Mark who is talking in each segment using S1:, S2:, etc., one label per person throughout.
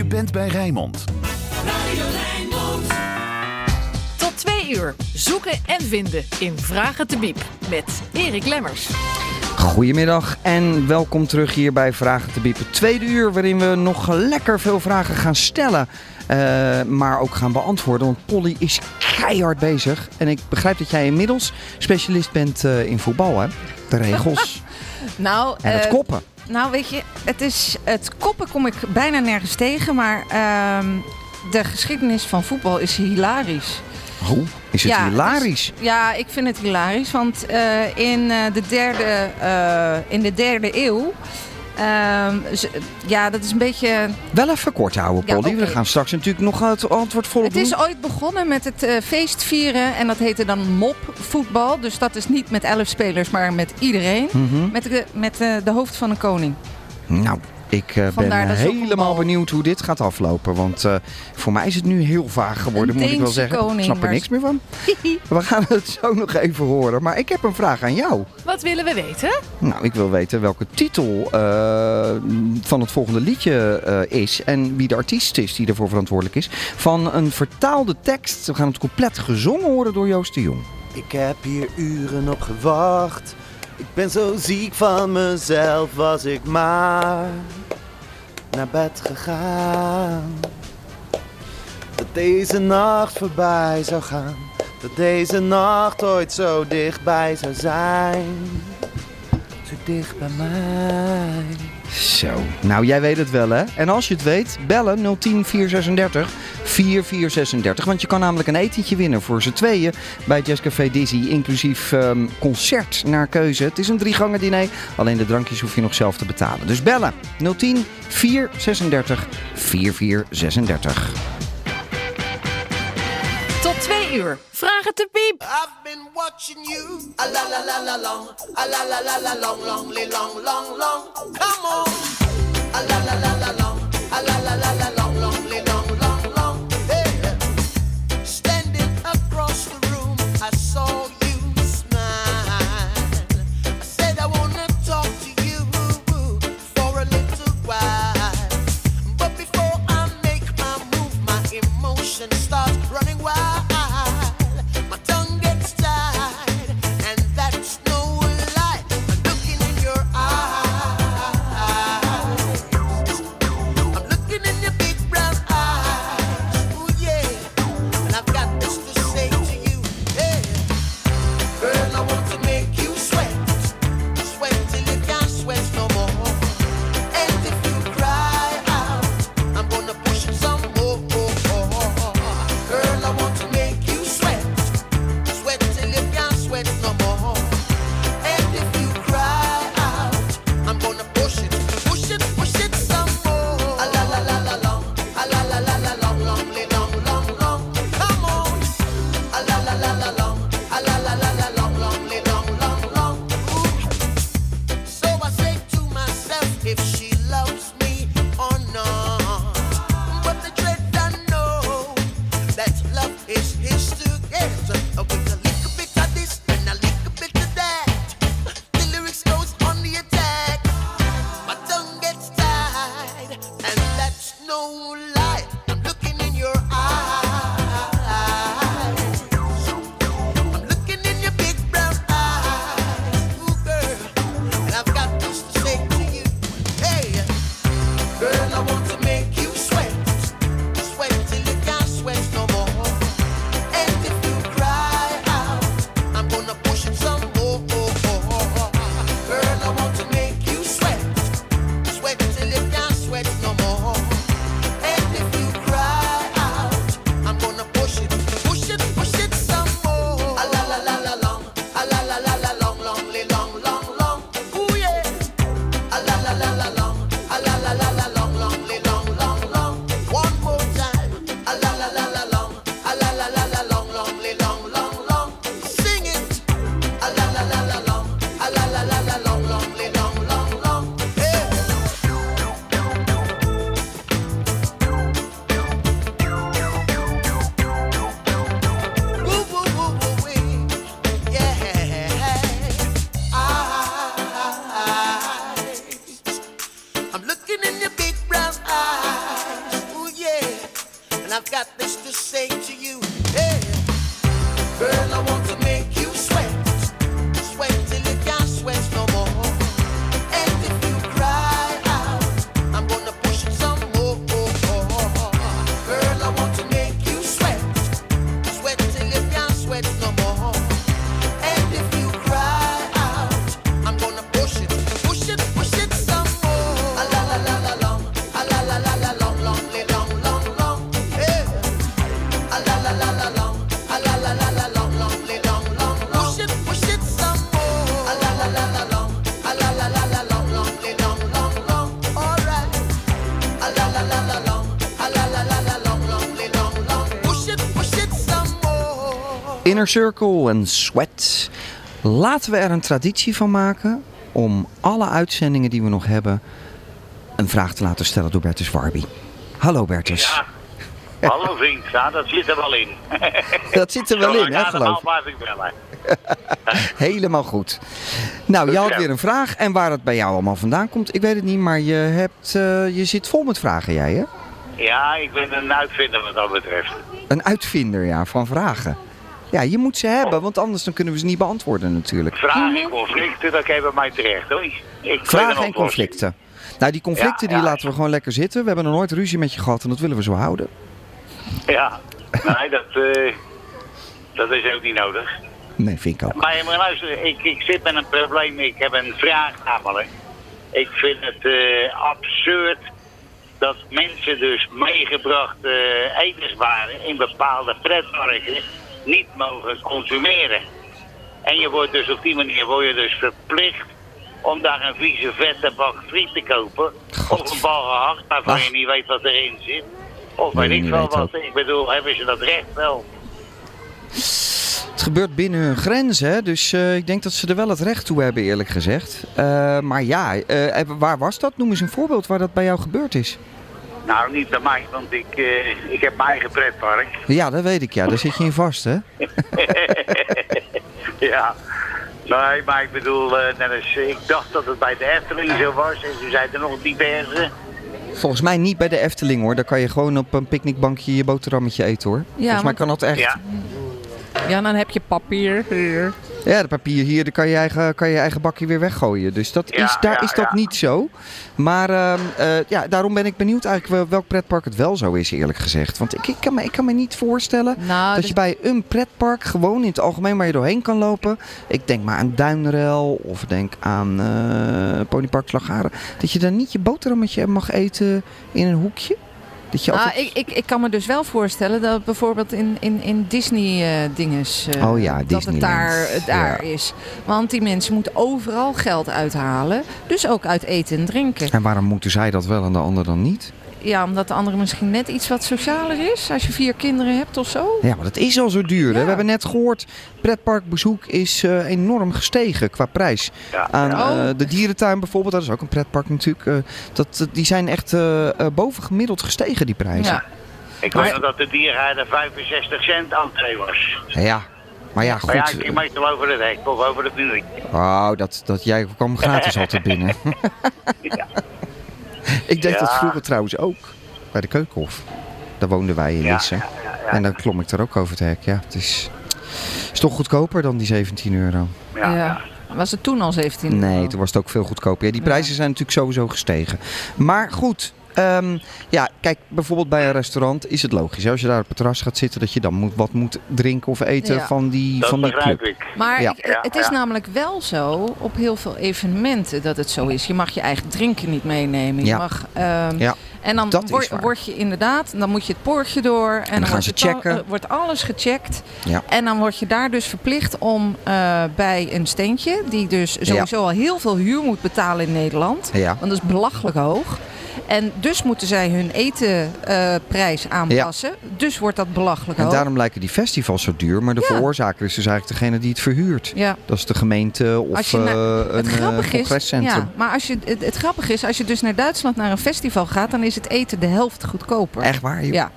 S1: Je bent bij Rijnmond.
S2: Radio Rijnmond.
S3: Tot twee uur zoeken en vinden in Vragen te Biep met Erik Lemmers.
S4: Goedemiddag en welkom terug hier bij Vragen te Biepen. Tweede uur waarin we nog lekker veel vragen gaan stellen. eh, maar ook gaan beantwoorden, want Polly is keihard bezig. En ik begrijp dat jij inmiddels specialist bent eh, in voetbal, hè? De regels
S5: Nou,
S4: en het
S5: eh,
S4: koppen.
S5: Nou, weet je, het, is, het koppen kom ik bijna nergens tegen, maar ehm, de geschiedenis van voetbal is hilarisch.
S4: Oh, is het
S5: ja,
S4: hilarisch?
S5: Ja, ik vind het hilarisch, want eh, in, eh, de derde, eh, in de derde eeuw, ehm, ja, dat is een beetje...
S4: Wel even kort houden,
S5: Ja,
S4: Polly. We gaan straks natuurlijk nog het antwoord volop
S5: Het is
S4: doen.
S5: ooit begonnen met het eh, feest vieren en dat heette dan mopvoetbal. Dus dat is niet met elf spelers, maar met iedereen.
S4: Mhm.
S5: Met, de, met eh, de hoofd van een koning.
S4: Nou, ik eh, ben helemaal benieuwd hoe dit gaat aflopen. Want eh, voor mij is het nu heel vaag geworden,
S5: Een
S4: moet ik wel zeggen. ik
S5: koning,
S4: snap er niks meer van. We gaan het zo nog even horen. Maar ik heb een vraag aan jou.
S3: Wat willen we weten?
S4: Nou, ik wil weten welke titel eh, van het volgende liedje eh, is. En wie de artiest is die ervoor verantwoordelijk is. Van een vertaalde tekst. We gaan het compleet gezongen horen door Joost de Jong.
S6: Ik heb hier uren op gewacht. Ik ben zo ziek van mezelf, was ik maar naar bed gegaan. Dat deze nacht voorbij zou gaan. Dat deze nacht ooit zo dichtbij zou zijn. Zo dicht bij mij.
S4: Zo, nou jij weet het wel hè. En als je het weet, bellen 010 436 4436. Want je kan namelijk een etentje winnen voor z'n tweeën bij Jazzcafé Dizzy. Inclusief ehm, concert naar keuze. Het is een drie gangen diner. Alleen de drankjes hoef je nog zelf te betalen. Dus bellen 010 436 4436.
S3: Tot twee uur Vragen te Biep.
S7: I've been watching you. A la la la la long. A la la la la long, long, li long, long, long. Come on. A la la la la long. A la la la la long, and the stars
S4: Inner Circle en Sweat. Laten we er een traditie van maken om alle uitzendingen die we nog hebben een vraag te laten stellen door Bertus Warby. Hallo Bertus.
S1: Ja. Hallo vriend, ja, dat zit er wel in.
S4: Dat zit er wel in, hè, geloof ik.
S1: bellen.
S4: Helemaal goed. Nou, je had weer een vraag. En waar het bij jou allemaal vandaan komt, ik weet het niet. Maar je, hebt, eh, je zit vol met vragen, jij hè?
S1: Ja, ik ben een uitvinder wat dat betreft.
S4: Een uitvinder, ja, van vragen. Ja, je moet ze hebben, want anders dan kunnen we ze niet beantwoorden natuurlijk.
S1: Vragen en conflicten, dat kan bij mij terecht hoor. Ik
S4: Vragen en conflicten. Nou, die conflicten
S1: Ja,
S4: die
S1: ja.
S4: laten we gewoon lekker zitten. We hebben nog nooit ruzie met je gehad en dat willen we zo houden.
S1: Ja, nee, dat, eh, dat is ook niet nodig.
S4: Nee, vind ik ook.
S1: Maar, maar luister, ik, ik zit met een probleem. Ik heb een vraag namelijk. Ik vind het eh, absurd dat mensen dus meegebrachte eh, etenswaren in bepaalde pretparken niet mogen consumeren. En je wordt dus op die manier word je dus verplicht om daar een vieze vette bak friet te kopen.
S4: God.
S1: Of een bal gehakt waarvan
S4: Ach.
S1: je niet weet wat erin zit. Of weet ik wel wat. Ik bedoel, hebben ze dat recht wel?
S4: Het gebeurt binnen hun grenzen, hè? dus eh, ik denk dat ze er wel het recht toe hebben, eerlijk gezegd. Eh, maar ja, eh, waar was dat? Noem eens een voorbeeld waar dat bij jou gebeurd is.
S1: Nou, niet bij mij, want ik, eh, ik heb mijn eigen pretpark.
S4: Ja, dat weet ik, ja. Daar zit je in vast, hè?
S1: ja. Nee, maar ik bedoel, eh, net als, ik dacht dat het bij de Efteling zo was. En toen zijn er nog diverse.
S4: Volgens mij niet bij de Efteling, hoor. Daar kan je gewoon op een picknickbankje je boterhammetje eten, hoor. Volgens mij kan dat echt.
S1: Ja,
S5: Ja, dan heb je papier hier.
S4: Ja, de papier hier, daar kan je eigen, kan je eigen bakje weer weggooien. Dus dat
S1: Ja,
S4: is, daar
S1: ja,
S4: is dat
S1: ja.
S4: niet zo. Maar ehm, eh, ja, daarom ben ik benieuwd eigenlijk wel- welk pretpark het wel zo is, eerlijk gezegd. Want ik, ik, kan, me, ik kan me niet voorstellen
S5: Nou,
S4: dat
S5: dus-
S4: je bij een pretpark gewoon in het algemeen waar je doorheen kan lopen. Ik denk maar aan Duinrel of denk aan eh Ponypark. Dat je dan niet je boterhammetje mag eten in een hoekje. Dat je altijd...
S5: ik, ik, ik kan me dus wel voorstellen dat bijvoorbeeld in, in, in Disney-dinges...
S4: Oh ja,
S5: dat het daar, eh, daar
S4: Ja.
S5: is. Want die mensen moeten overal geld uithalen. Dus ook uit eten en drinken.
S4: En waarom moeten zij dat wel en de ander dan niet?
S5: Ja, omdat de andere misschien net iets wat socialer is. Als je vier kinderen hebt of zo.
S4: Ja, maar dat is al zo duur. Hè? We hebben net gehoord, pretparkbezoek is eh, enorm gestegen qua prijs.
S1: ja.
S4: Aan
S5: ja.
S4: eh, de dierentuin bijvoorbeeld, dat is ook een pretpark natuurlijk. eh, dat, die zijn echt bovengemiddeld gestegen, die prijzen.
S5: Ja.
S1: Ik weet nog dat de diergaarde 65 cent entree was.
S4: Ja, maar ja,
S1: Maar ja,
S4: goed.
S1: ik meestal over het hek of over het minuut.
S4: Oh, dat, dat, jij kwam gratis altijd binnen.
S1: Ja.
S4: Ik deed dat vroeger trouwens ook. Bij de Keukenhof. Daar woonden wij in Lisse.
S1: ja, ja, ja.
S4: En dan klom ik er ook over het hek. Ja, het is, is toch goedkoper dan die 17 euro.
S1: Ja.
S5: Was het toen al 17
S4: Nee,
S5: euro?
S4: toen was het ook veel goedkoper. Ja, die prijzen zijn natuurlijk sowieso gestegen. Maar goed, ehm, ja, kijk, bijvoorbeeld bij een restaurant is het logisch. Als je daar op het terras gaat zitten, dat je dan moet, wat moet drinken of eten
S5: Ja.
S4: van die,
S1: Dat
S4: van die
S1: begrijp
S4: club.
S1: ik.
S5: Maar
S4: Ja.
S5: ik-
S1: Ja,
S5: het is
S1: ja.
S5: namelijk wel zo op heel veel evenementen dat het zo is. Je mag je eigen drinken niet meenemen. Je mag, ehm,
S4: Ja,
S5: en dan
S4: dat is
S5: word,
S4: waar.
S5: word je inderdaad, dan moet je het poortje door. En,
S4: dan gaan ze checken.
S5: eh, wordt alles gecheckt.
S4: Ja.
S5: En dan word je daar dus verplicht om eh, bij een steentje, die dus sowieso al heel veel huur moet betalen in Nederland.
S4: Ja.
S5: Want dat is belachelijk hoog. En dus moeten zij hun etenprijs aanpassen. Dus wordt dat belachelijk
S4: En
S5: hoog.
S4: daarom lijken die festivals zo duur. Maar de
S5: Ja.
S4: veroorzaker is dus eigenlijk degene die het verhuurt.
S5: ja.
S4: Dat is de gemeente of
S5: naar-
S4: eh,
S5: Het
S4: een
S5: is,
S4: congrescentrum.
S5: ja, maar als je, het, het grappige is, als je dus naar Duitsland naar een festival gaat, dan is het eten de helft goedkoper.
S4: Echt waar? joh?
S5: Ja.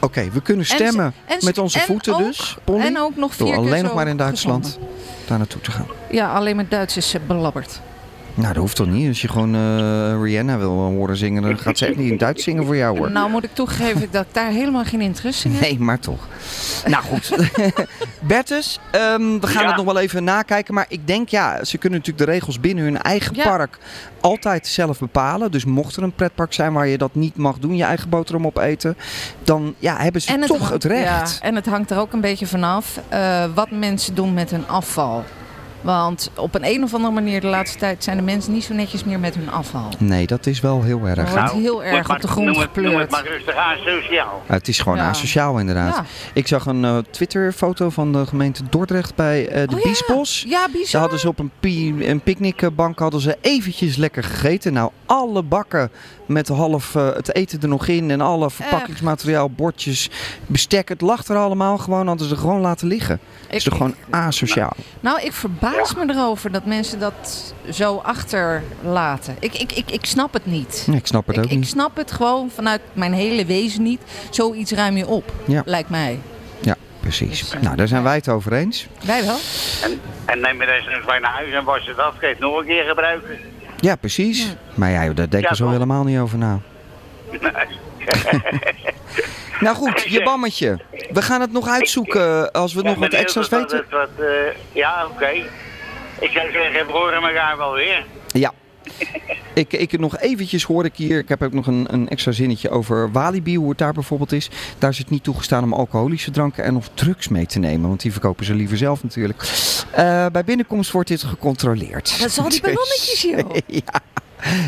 S4: Oké, we kunnen stemmen
S5: En
S4: met onze
S5: en
S4: voeten
S5: ook-
S4: dus. Polly,
S5: En ook nog vier
S4: door alleen nog maar in Duitsland daar naartoe te gaan.
S5: Ja, alleen maar Duits is eh, belabberd.
S4: Nou, dat hoeft toch niet? Als je gewoon eh, Rihanna wil horen zingen, dan gaat ze echt niet in Duits zingen voor jou hoor.
S5: Nou moet ik toegeven dat ik daar helemaal geen interesse in heb.
S4: Nee, maar toch. Nou goed. Bertus, ehm, we gaan
S1: Ja.
S4: het nog wel even nakijken. Maar ik denk, ja, ze kunnen natuurlijk de regels binnen hun eigen
S5: Ja.
S4: park altijd zelf bepalen. Dus mocht er een pretpark zijn waar je dat niet mag doen, je eigen boterham opeten, dan ja, hebben ze toch
S5: hangt-
S4: het recht.
S5: Ja, en het hangt er ook een beetje vanaf eh wat mensen doen met hun afval. Want op een, een of andere manier de laatste tijd zijn de mensen niet zo netjes meer met hun afval.
S4: Nee, dat is wel heel erg.
S5: Er wordt heel
S1: word
S5: erg
S1: maar-
S5: op de grond
S1: noem het, noem het
S5: gepleurd.
S1: maar rustig.
S4: Het is gewoon
S5: Ja.
S4: asociaal inderdaad.
S5: Ja.
S4: Ik zag een eh, Twitter-foto van de gemeente Dordrecht bij eh, de
S5: Oh ja.
S4: Biesbos.
S5: Ja,
S4: Ze
S5: bizar.
S4: hadden ze op een, pi- een picknickbank hadden ze eventjes lekker gegeten. Nou, alle bakken met half eh, het eten er nog in en alle verpakkingsmateriaal, bordjes, bestek. Het lag er allemaal gewoon, hadden ze gewoon laten liggen. Het is
S5: Ik-
S4: toch gewoon asociaal.
S5: Nou, ik verbaas me erover dat mensen dat zo achterlaten. Ik, ik, ik, ik snap het niet.
S4: Nee, ik snap het
S5: Ik,
S4: ook
S5: ik
S4: niet.
S5: snap het gewoon vanuit mijn hele wezen niet. Zoiets ruim je op,
S4: Ja.
S5: lijkt mij.
S4: Ja, precies.
S5: Dus,
S4: Nou, daar zijn wij het over eens.
S5: Wij wel.
S1: En, en neem je deze nog bij naar huis en was het af. Kun je het nog een keer gebruiken.
S4: Ja, precies. Maar ja, daar denken
S1: Ja,
S4: we zo
S1: toch?
S4: helemaal niet over na. Nou goed, je bammetje. We gaan het nog uitzoeken als we
S1: Ja,
S4: nog wat extra's weten.
S1: Wat, eh, ja, oké. Ik zou zeggen, we horen elkaar wel weer.
S4: Ja. Ik, ik nog eventjes hoor ik hier, ik heb ook nog een, een extra zinnetje over Walibi, hoe het daar bijvoorbeeld is. Daar is het niet toegestaan om alcoholische dranken en of drugs mee te nemen, want die verkopen ze liever zelf natuurlijk. Eh, bij binnenkomst wordt dit gecontroleerd.
S5: Dat zal die ballonnetjes, joh.
S4: ja.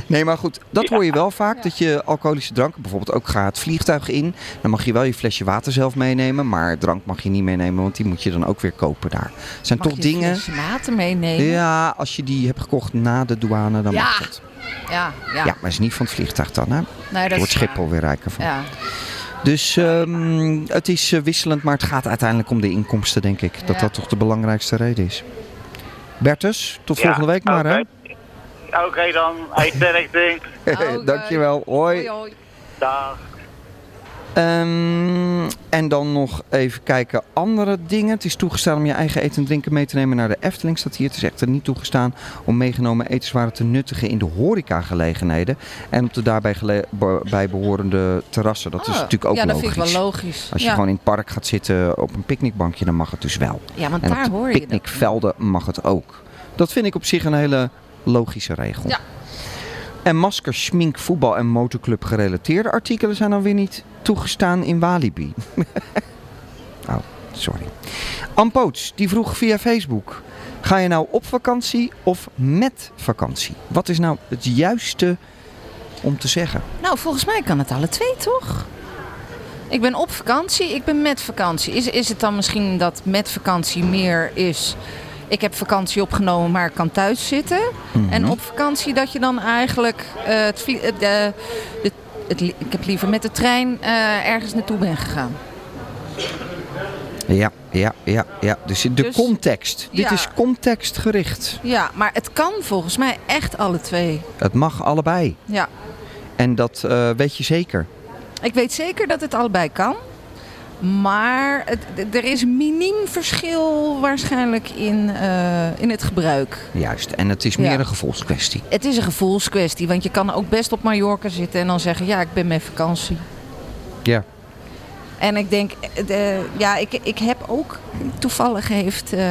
S4: Nee, maar goed, dat hoor je wel vaak. Dat je alcoholische dranken, bijvoorbeeld ook gaat het vliegtuig in. Dan mag je wel je flesje water zelf meenemen. Maar drank mag je niet meenemen, want die moet je dan ook weer kopen daar. Het zijn
S5: Mag
S4: toch
S5: je
S4: dingen...
S5: een flesje water meenemen?
S4: Ja, als je die hebt gekocht na de douane, dan
S5: Ja.
S4: mag dat.
S5: Ja, ja.
S4: Ja, maar is niet van het vliegtuig dan, hè?
S5: Nee,
S4: Daar
S5: dat
S4: wordt
S5: waar.
S4: Schiphol weer rijker van.
S5: Ja.
S4: Dus ehm, het is eh, wisselend, maar het gaat uiteindelijk om de inkomsten, denk ik. Dat
S5: Ja.
S4: dat toch de belangrijkste reden is. Bertus, tot
S1: Ja,
S4: volgende week maar, hè?
S1: Oké. Dan, hey, sterkte.
S5: Oké.
S4: Dankjewel. Hoi.
S5: Hoi, hoi.
S1: Dag.
S4: Ehm, en dan nog even kijken andere dingen. Het is toegestaan om je eigen eten en drinken mee te nemen naar de Efteling. Staat hier. Het is echter niet toegestaan om meegenomen etenswaren te nuttigen in de horecagelegenheden. En op de daarbij bij behorende terrassen. Dat is
S5: Oh,
S4: natuurlijk ook
S5: ja,
S4: logisch.
S5: dat vind ik wel logisch.
S4: Als je
S5: ja.
S4: gewoon in het park gaat zitten op een picknickbankje, dan mag het dus wel.
S5: ja, want
S4: En
S5: daar
S4: op
S5: hoor je dat.
S4: picknickvelden mag het ook. Dat vind ik op zich een hele logische regel.
S5: Ja.
S4: En masker, schmink, voetbal en motorclub gerelateerde artikelen zijn dan weer niet toegestaan in Walibi. oh, sorry. Ampoots, die vroeg via Facebook. Ga je nou op vakantie of met vakantie? Wat is nou het juiste om te zeggen?
S5: Nou, volgens mij kan het alle twee, toch? Ik ben op vakantie, ik ben met vakantie. Is, is het dan misschien dat met vakantie meer is... Ik heb vakantie opgenomen, maar ik kan thuis zitten.
S4: Mhm.
S5: En op vakantie dat je dan eigenlijk... eh, het, eh, de, de, het, li- ik heb liever met de trein eh, ergens naartoe ben gegaan.
S4: Ja, ja, ja, ja. Dus de
S5: Dus-
S4: context. Dit is contextgericht.
S5: Ja, maar het kan volgens mij echt alle twee.
S4: Het mag allebei.
S5: Ja,
S4: En dat eh, weet je zeker.
S5: ik weet zeker dat het allebei kan. Maar het, er is miniem verschil waarschijnlijk in, eh, in het gebruik.
S4: Juist. En het is
S5: Ja.
S4: meer een gevoelskwestie.
S5: Het is een gevoelskwestie, want je kan ook best op Mallorca zitten en dan zeggen: Ja, ik ben met vakantie.
S4: Ja.
S5: En ik denk, eh, de, ja, ik, ik heb ook toevallig heeft eh,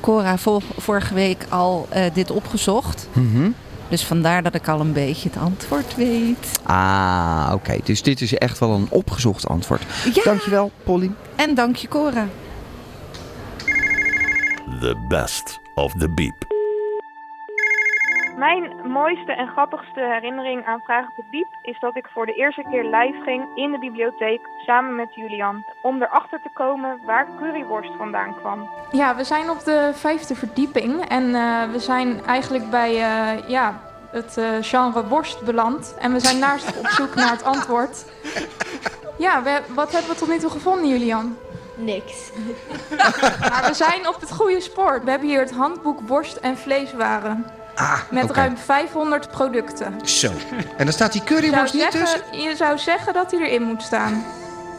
S5: Cora vol- vorige week al dit opgezocht.
S4: Mhm.
S5: Dus vandaar dat ik al een beetje het antwoord weet.
S4: Ah, oké. Dus dit is echt wel een opgezocht antwoord.
S5: Ja,
S4: Dankjewel, Polly.
S5: en dank je Cora.
S8: The best of the beep.
S9: Mijn mooiste en grappigste herinnering aan Vragen op de Diep is dat ik voor de eerste keer live ging in de bibliotheek samen met Julian. Om erachter te komen waar curryworst vandaan kwam.
S10: Ja, we zijn op de vijfde verdieping en eh, we zijn eigenlijk bij eh, ja, het eh, genre worst beland. En we zijn naast op zoek naar het antwoord. Ja, we, wat hebben we tot nu toe gevonden, Julian?
S11: Niks.
S10: Maar we zijn op het goede spoor. We hebben hier het handboek worst en vleeswaren.
S4: Ah,
S10: Met ruim 500 producten.
S4: Zo. En dan staat die curryworst niet tussen.
S10: je zou zeggen dat hij erin moet staan.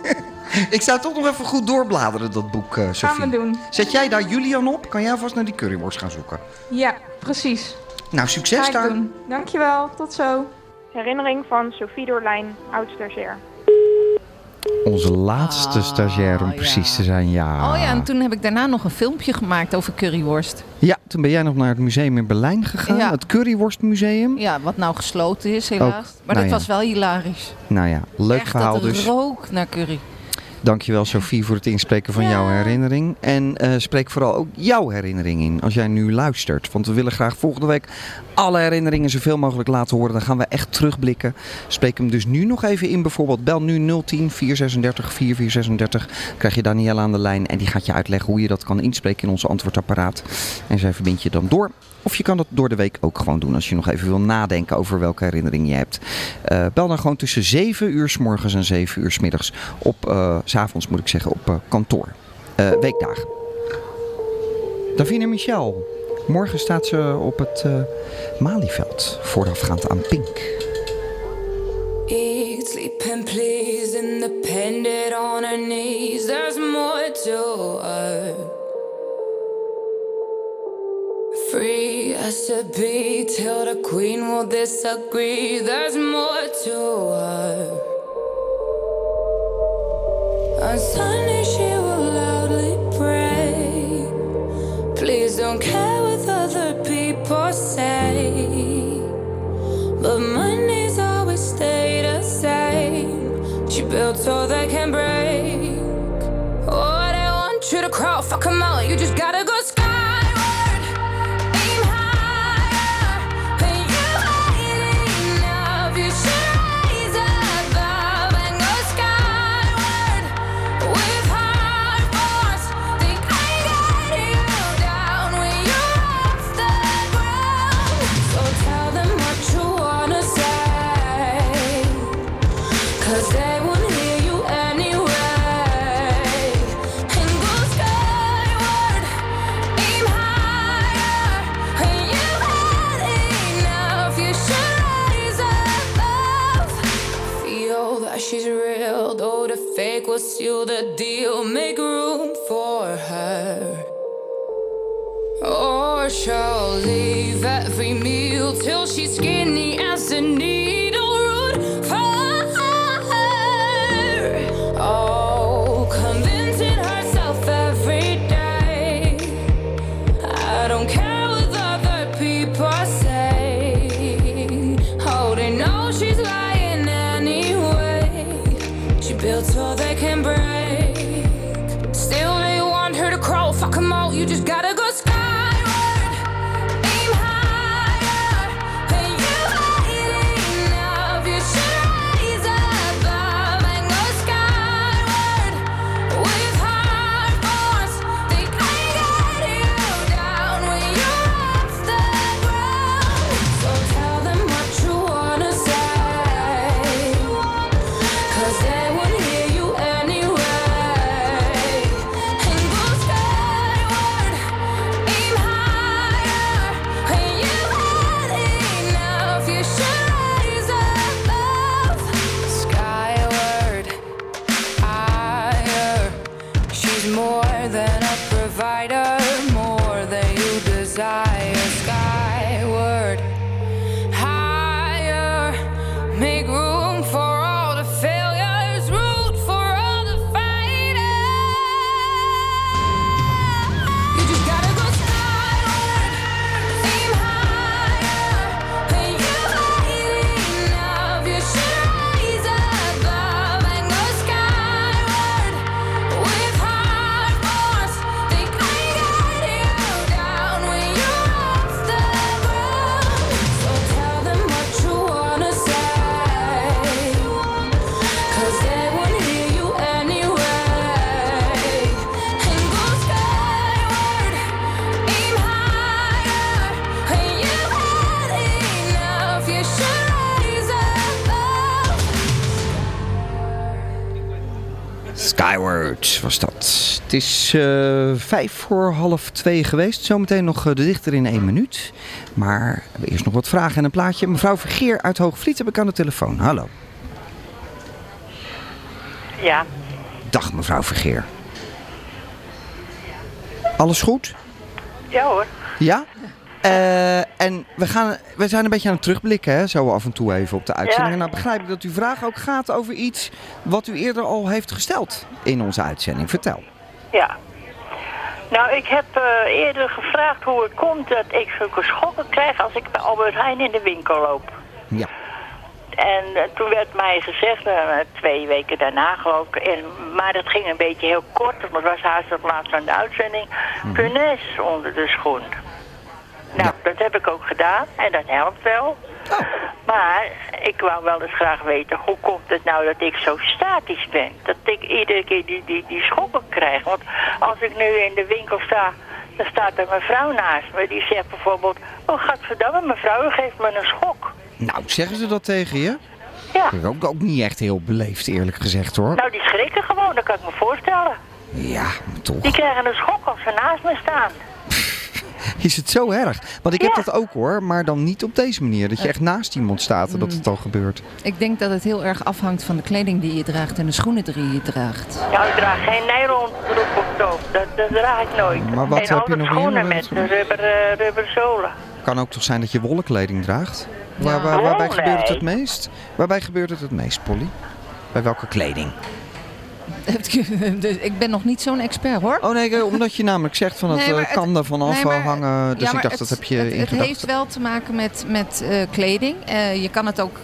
S4: Ik zou toch nog even goed doorbladeren, dat boek, eh
S10: Gaan
S4: Sophie.
S10: we doen.
S4: Zet jij daar Julian op? Kan jij vast naar die curryworst gaan zoeken?
S10: Ja, precies.
S4: Nou, succes daar.
S10: doen. Dankjewel, tot zo.
S9: Herinnering van Sophie Dorlijn, oud-stagiair.
S4: Onze laatste
S5: Ah,
S4: stagiair om precies
S5: ja.
S4: te zijn, ja.
S5: Oh ja, en toen heb ik daarna nog een filmpje gemaakt over curryworst.
S4: Ja, toen ben jij nog naar het museum in Berlijn gegaan.
S5: Ja.
S4: Het Curryworstmuseum.
S5: Ja, wat nou gesloten is helaas.
S4: Ook.
S5: Maar
S4: Nou
S5: dat
S4: ja.
S5: was wel hilarisch.
S4: Nou ja, leuk
S5: Echt,
S4: verhaal
S5: dat
S4: dus.
S5: rook naar curry.
S4: Dankjewel Sophie voor het inspreken van
S5: Ja.
S4: jouw herinnering. En eh, spreek vooral ook jouw herinnering in als jij nu luistert. Want we willen graag volgende week alle herinneringen zoveel mogelijk laten horen. Dan gaan we echt terugblikken. Spreek hem dus nu nog even in. Bijvoorbeeld bel nu 010 436 4436. Krijg je Danielle aan de lijn en die gaat je uitleggen hoe je dat kan inspreken in onze antwoordapparaat. En zij verbindt je dan door. Of je kan dat door de week ook gewoon doen als je nog even wil nadenken over welke herinnering je hebt. Eh, bel dan gewoon tussen 7 uur s morgens en 7 uur s middags op, eh, s avonds moet ik zeggen, op eh, kantoor. Weekdagen. Davine Michel. Morgen staat ze op het Malieveld, voorafgaand aan Pink.
S11: Sleep, and please, on her knees. To to be till the queen will disagree. There's more to her. On Sunday, she will loudly pray. Please don't care what other people say. But Mondays always stay the same. She built so they can break. Oh, they want you to crawl, fuck 'em out. You just gotta go seal the deal. Make room for her. Or she'll leave every meal till she's skinny as a needle
S4: Het is eh, vijf voor half twee geweest. Zometeen nog eh, de dichter in één minuut. Maar we hebben eerst nog wat vragen en een plaatje. Mevrouw Vergeer uit Hoogvliet heb ik aan de telefoon. Hallo.
S12: Ja,
S4: Dag mevrouw Vergeer. Alles goed?
S12: ja hoor.
S4: Ja? Eh, en we, gaan, we zijn een beetje aan het terugblikken, hè, zo af en toe even op de uitzending.
S12: Ja.
S4: En nou begrijp ik dat uw vraag ook gaat over iets wat u eerder al heeft gesteld in onze uitzending. Vertel.
S12: Ja. Nou, ik heb eh, eerder gevraagd hoe het komt dat ik zulke schokken krijg als ik bij Albert Heijn in de winkel loop.
S4: Ja.
S12: En eh, toen werd mij gezegd, eh, twee weken daarna geloof ik, en, maar dat ging een beetje heel kort, want het was haast het laatst aan de uitzending, punaise onder de schoen. Nou, dat heb ik ook gedaan en dat helpt wel. Maar ik wou wel eens graag weten, hoe komt het nou dat ik zo statisch ben? Dat ik iedere keer die, die, die schokken krijg. Want als ik nu in de winkel sta, dan staat er mijn vrouw naast me. Die zegt bijvoorbeeld, oh gadverdamme mevrouw, u geeft me een schok.
S4: Nou, zeggen ze dat tegen je?
S12: Ja.
S4: Dat is ook, ook niet echt heel beleefd, eerlijk gezegd hoor.
S12: Nou, die schrikken gewoon, dat kan ik me voorstellen.
S4: Ja, maar toch.
S12: Die krijgen een schok als ze naast me staan.
S4: Is het zo erg? Want ik heb
S12: Ja.
S4: dat ook hoor, maar dan niet op deze manier. Dat je echt naast iemand staat en dat
S5: Mm.
S4: het al gebeurt.
S5: Ik denk dat het heel erg afhangt van de kleding die je draagt en de schoenen die je draagt.
S12: Nou, ik draag geen nylon broek of zo. Dat, dat draag ik nooit.
S4: Maar wat
S12: en
S4: heb je nog
S12: schoenen
S4: meer?
S12: met rubber, eh, rubber zolen.
S4: Kan ook toch zijn dat je wollen kleding draagt? Waar, waar-
S12: Oh,
S4: waarbij gebeurt het het meest? Waarbij gebeurt het het meest, Polly? Bij welke kleding?
S5: Dus ik ben nog niet zo'n expert hoor.
S4: Oh nee, omdat je namelijk zegt van het,
S5: Nee,
S4: eh,
S5: het-
S4: kan er vanaf
S5: nee,
S4: hangen. Dus
S5: Ja,
S4: ik dacht,
S5: het-
S4: dat heb je
S5: het,
S4: in
S5: het heeft wel te maken met, met eh, kleding. Eh, je kan het ook,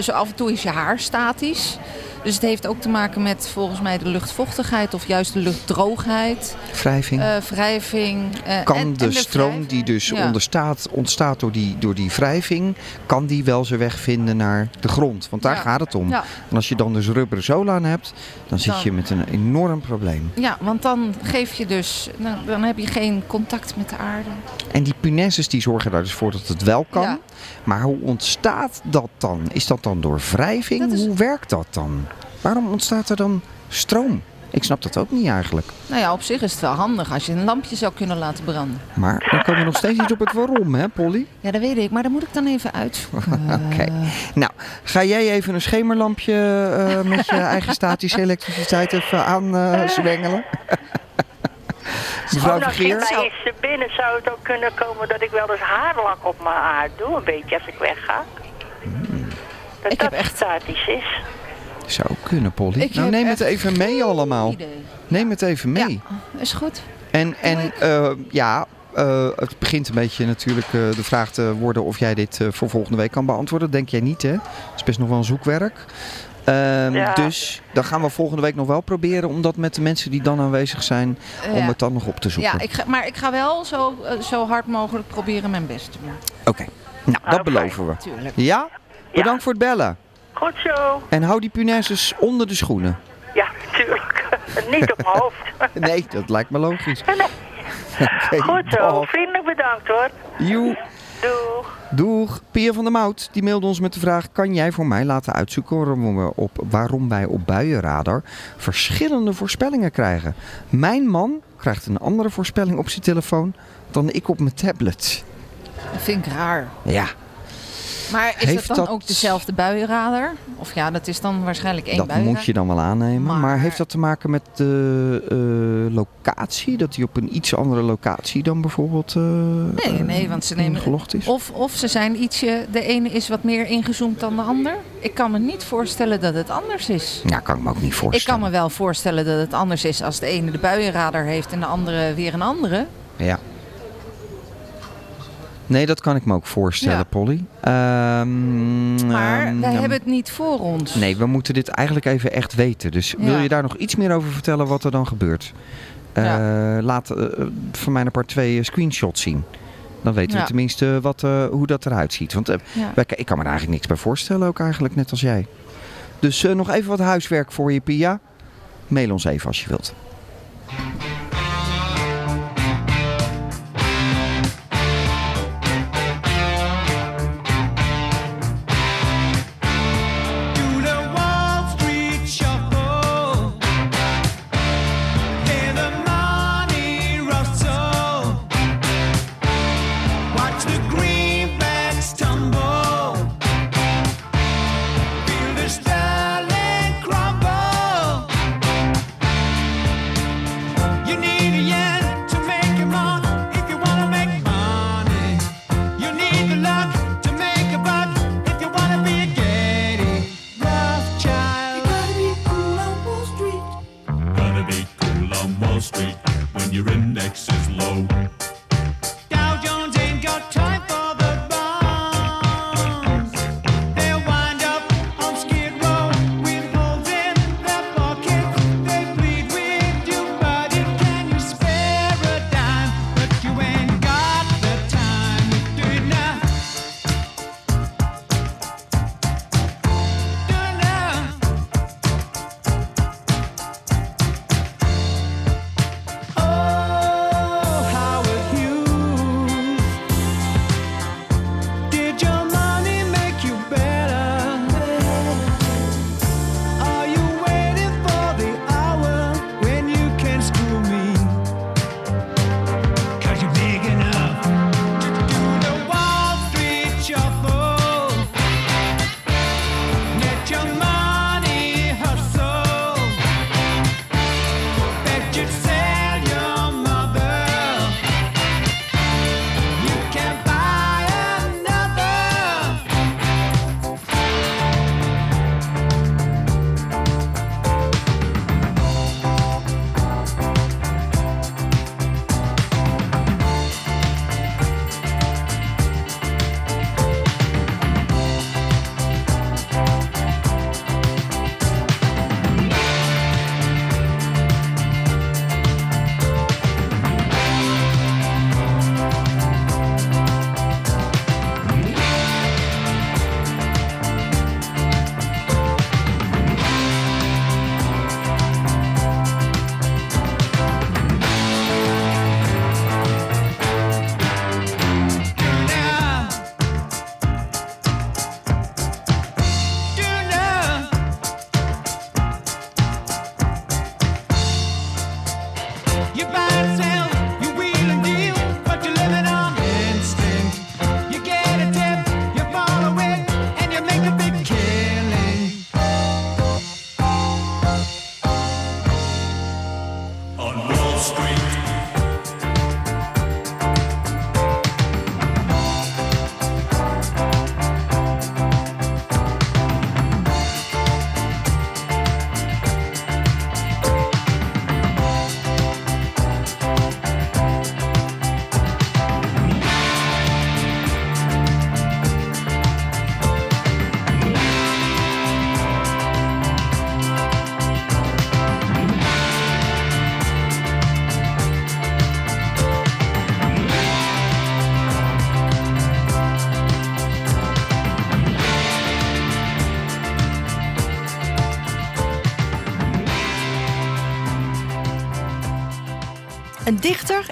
S5: zo af en toe is je haar statisch. Dus het heeft ook te maken met volgens mij de luchtvochtigheid of juist de luchtdroogheid.
S4: Wrijving.
S5: eh, wrijving. eh,
S4: kan
S5: en- en
S4: de stroom
S5: wrijving.
S4: die dus
S5: Ja.
S4: onderstaat, ontstaat door die, door die wrijving, kan die wel zijn weg vinden naar de grond? Want daar
S5: Ja.
S4: gaat het om.
S5: Ja.
S4: En als je dan dus rubberen zolen aan hebt, dan zit
S5: Dan-
S4: je met een enorm probleem.
S5: Ja, want dan geef je dus, nou, dan heb je geen contact met de aarde.
S4: En die punaises die zorgen daar dus voor dat het wel kan. Maar hoe ontstaat dat dan? Is dat dan door wrijving? Hoe werkt dat dan? Waarom ontstaat er dan stroom? Ik snap dat ook niet eigenlijk.
S5: Nou ja, op zich is het wel handig als je een lampje zou kunnen laten branden.
S4: Maar dan komen we nog steeds niet op het waarom, hè Polly?
S5: Ja, dat weet ik, maar dat moet ik dan even uitzoeken.
S4: Oké. Nou, ga jij even een schemerlampje eh, met je eigen statische elektriciteit even aan eh, zwengelen? Mevrouw Vergeer?
S12: mij eens te binnen zou het ook kunnen komen dat ik wel eens haarlak op mijn haar doe. Een beetje als ik wegga. Dat
S5: Ik
S12: dat
S5: heb echt-
S12: statisch is.
S4: Zou kunnen, Polly.
S5: Ik
S4: nou, neem het even mee allemaal.
S5: idee.
S4: Neem het even mee.
S5: Is goed.
S4: En, en eh, ja, eh, het begint een beetje natuurlijk eh, de vraag te worden of jij dit eh, voor volgende week kan beantwoorden. Denk jij niet, hè? Het is best nog wel een zoekwerk. Ehm,
S5: Ja.
S4: Dus dan gaan we volgende week nog wel proberen om dat met de mensen die dan aanwezig zijn, om
S5: ja.
S4: het dan nog op te zoeken.
S5: Ja, ik ga, maar ik ga wel zo, zo hard mogelijk proberen mijn best te doen.
S4: Oké, nou dat beloven we.
S5: Tuurlijk.
S4: Ja? Bedankt voor het bellen.
S12: Goed zo.
S4: En hou die punaises onder de schoenen.
S12: Ja, natuurlijk. Niet op mijn hoofd.
S4: Nee, dat lijkt me logisch. Oké,
S12: Goed zo. Vriendelijk bedankt hoor.
S4: Joe.
S12: Doeg.
S4: Doeg. Pia van der Mout die mailde ons met de vraag... kan jij voor mij laten uitzoeken waarom, we op, waarom wij op buienradar... verschillende voorspellingen krijgen? Mijn man krijgt een andere voorspelling op zijn telefoon... dan ik op mijn tablet.
S5: Dat vind ik raar.
S4: Ja,
S5: Maar is
S4: Heeft
S5: het dan
S4: dat-
S5: ook dezelfde buienradar? Of ja, dat is dan waarschijnlijk één
S4: dat
S5: buienradar.
S4: moet je dan wel aannemen. Maar, heeft dat te maken met de eh, locatie? Dat hij op een iets andere locatie dan bijvoorbeeld eh,
S5: Nee, nee, want ze nemen...
S4: is?
S5: Of, of ze zijn ietsje... De ene is wat meer ingezoomd dan de ander. Ik kan me niet voorstellen dat het anders is.
S4: Ja, kan ik me ook niet
S5: Ik
S4: voorstellen.
S5: kan me wel voorstellen dat het anders is als de ene de buienradar heeft en de andere weer een andere.
S4: Ja. Nee, dat kan ik me ook voorstellen,
S5: Ja.
S4: Polly. Ehm,
S5: Maar
S4: ehm,
S5: wij
S4: ja,
S5: hebben het niet voor ons.
S4: Nee, we moeten dit eigenlijk even echt weten. Dus wil je daar nog iets meer over vertellen wat er dan gebeurt? Eh, Laat eh, voor mij een paar twee eh, screenshots zien. Dan weten we tenminste wat, eh, hoe dat eruit ziet. Want eh, wij- ik kan me er eigenlijk niks bij voorstellen, ook eigenlijk net als jij. Dus eh, nog even wat huiswerk voor je, Pia. Mail ons even als je wilt.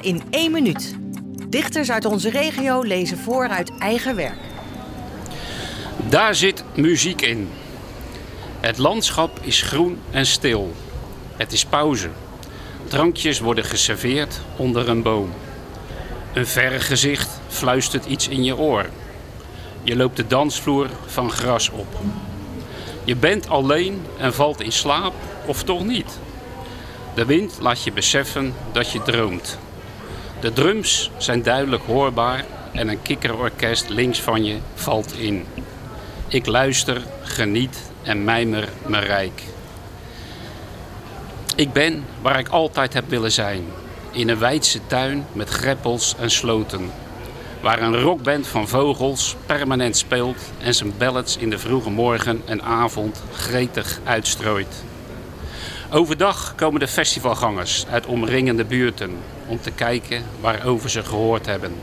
S2: In
S13: één minuut. Dichters uit onze regio lezen voor uit eigen werk.
S14: Daar zit muziek in. Het landschap is groen en stil. Het is pauze. Drankjes worden geserveerd onder een boom. Een vergezicht fluistert iets in je oor. Je loopt de dansvloer van gras op. Je bent alleen en valt in slaap, of toch niet? De wind laat je beseffen dat je droomt. De drums zijn duidelijk hoorbaar en een kikkerorkest links van je valt in. Ik luister, geniet en mijmer me rijk. Ik ben waar ik altijd heb willen zijn. In een wijdse tuin met greppels en sloten. Waar een rockband van vogels permanent speelt en zijn ballads in de vroege morgen en avond gretig uitstrooit. Overdag komen de festivalgangers uit omringende buurten om te kijken waarover ze gehoord hebben.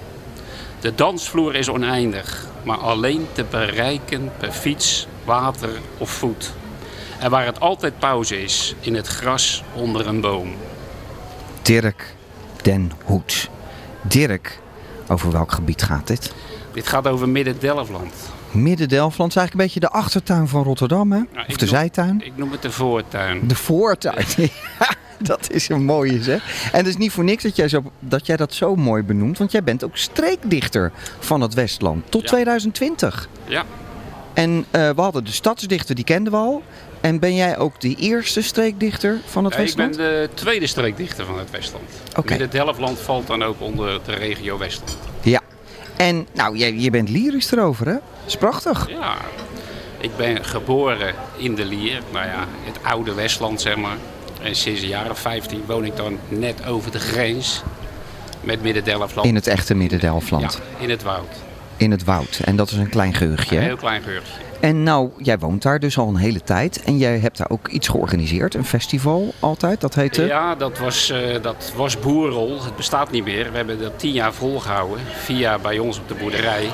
S14: De dansvloer is oneindig, maar alleen te bereiken per fiets, water of voet. En waar het altijd pauze is, in het gras onder een boom.
S4: Dirk den Hoed. Dirk, over welk gebied gaat dit?
S14: Dit gaat over Midden-Delfland.
S4: Midden-Delfland is eigenlijk een beetje de achtertuin van Rotterdam, hè?
S14: Nou,
S4: of de
S14: noem-
S4: zijtuin.
S14: Ik noem het de voortuin.
S4: De voortuin. Ja, dat is een mooie zeg. En het is niet voor niks dat jij, zo, dat jij dat zo mooi benoemt. Want jij bent ook streekdichter van het Westland. Tot
S14: Ja.
S4: 2020.
S14: Ja,
S4: En eh, we hadden de stadsdichter, die kenden we al. En ben jij ook de eerste streekdichter van het
S14: Ja, ik ben
S4: Westland?
S14: de tweede streekdichter van het Westland.
S4: Oké.
S14: Midden-Delfland valt dan ook onder de regio Westland.
S4: Ja. En nou, jij, je bent lyrisch erover, hè? Dat is prachtig.
S14: Ja, ik ben geboren in de Lier, nou ja, het oude Westland zeg maar. En sinds jaar of 15 woon ik dan net over de grens met Midden-Delfland.
S4: In het echte Midden-Delfland.
S14: Ja, in het woud.
S4: In het woud. En dat is een klein geurtje.
S14: Een heel klein geurtje.
S4: En nou, jij woont daar dus al een hele tijd. En jij hebt daar ook iets georganiseerd. Een festival altijd. Dat heette...
S14: Ja, dat was, eh, dat was Boerrol. Het bestaat niet meer. We hebben dat tien jaar volgehouden. Jaar bij ons op de boerderij.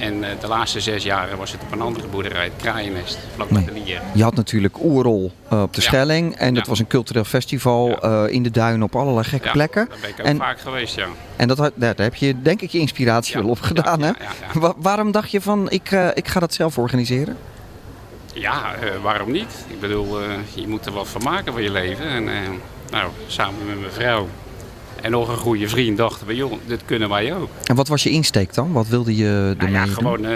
S14: En eh, de laatste zes jaren was het op een andere boerderij, het Kraaiennest, vlakbij de Lier.
S4: Je had natuurlijk Oerol eh, op de
S14: Ja.
S4: Schelling. En dat
S14: Ja.
S4: was een cultureel festival eh, in de duinen op allerlei gekke plekken.
S14: Daar ben ik ook
S4: En,
S14: vaak geweest, ja.
S4: en dat, daar, heb je denk ik je inspiratie wel op gedaan. hè? Wa- waarom dacht je van, ik, ik ga dat zelf organiseren?
S14: Ja, waarom niet? Ik bedoel, je moet er wat van maken van je leven. En nou, samen met mijn vrouw en nog een goede vriend dachten we, joh, dit kunnen wij ook.
S4: En wat was je insteek dan? Wat wilde je
S14: Nou
S4: ermee
S14: ja,
S4: doen?
S14: gewoon eh,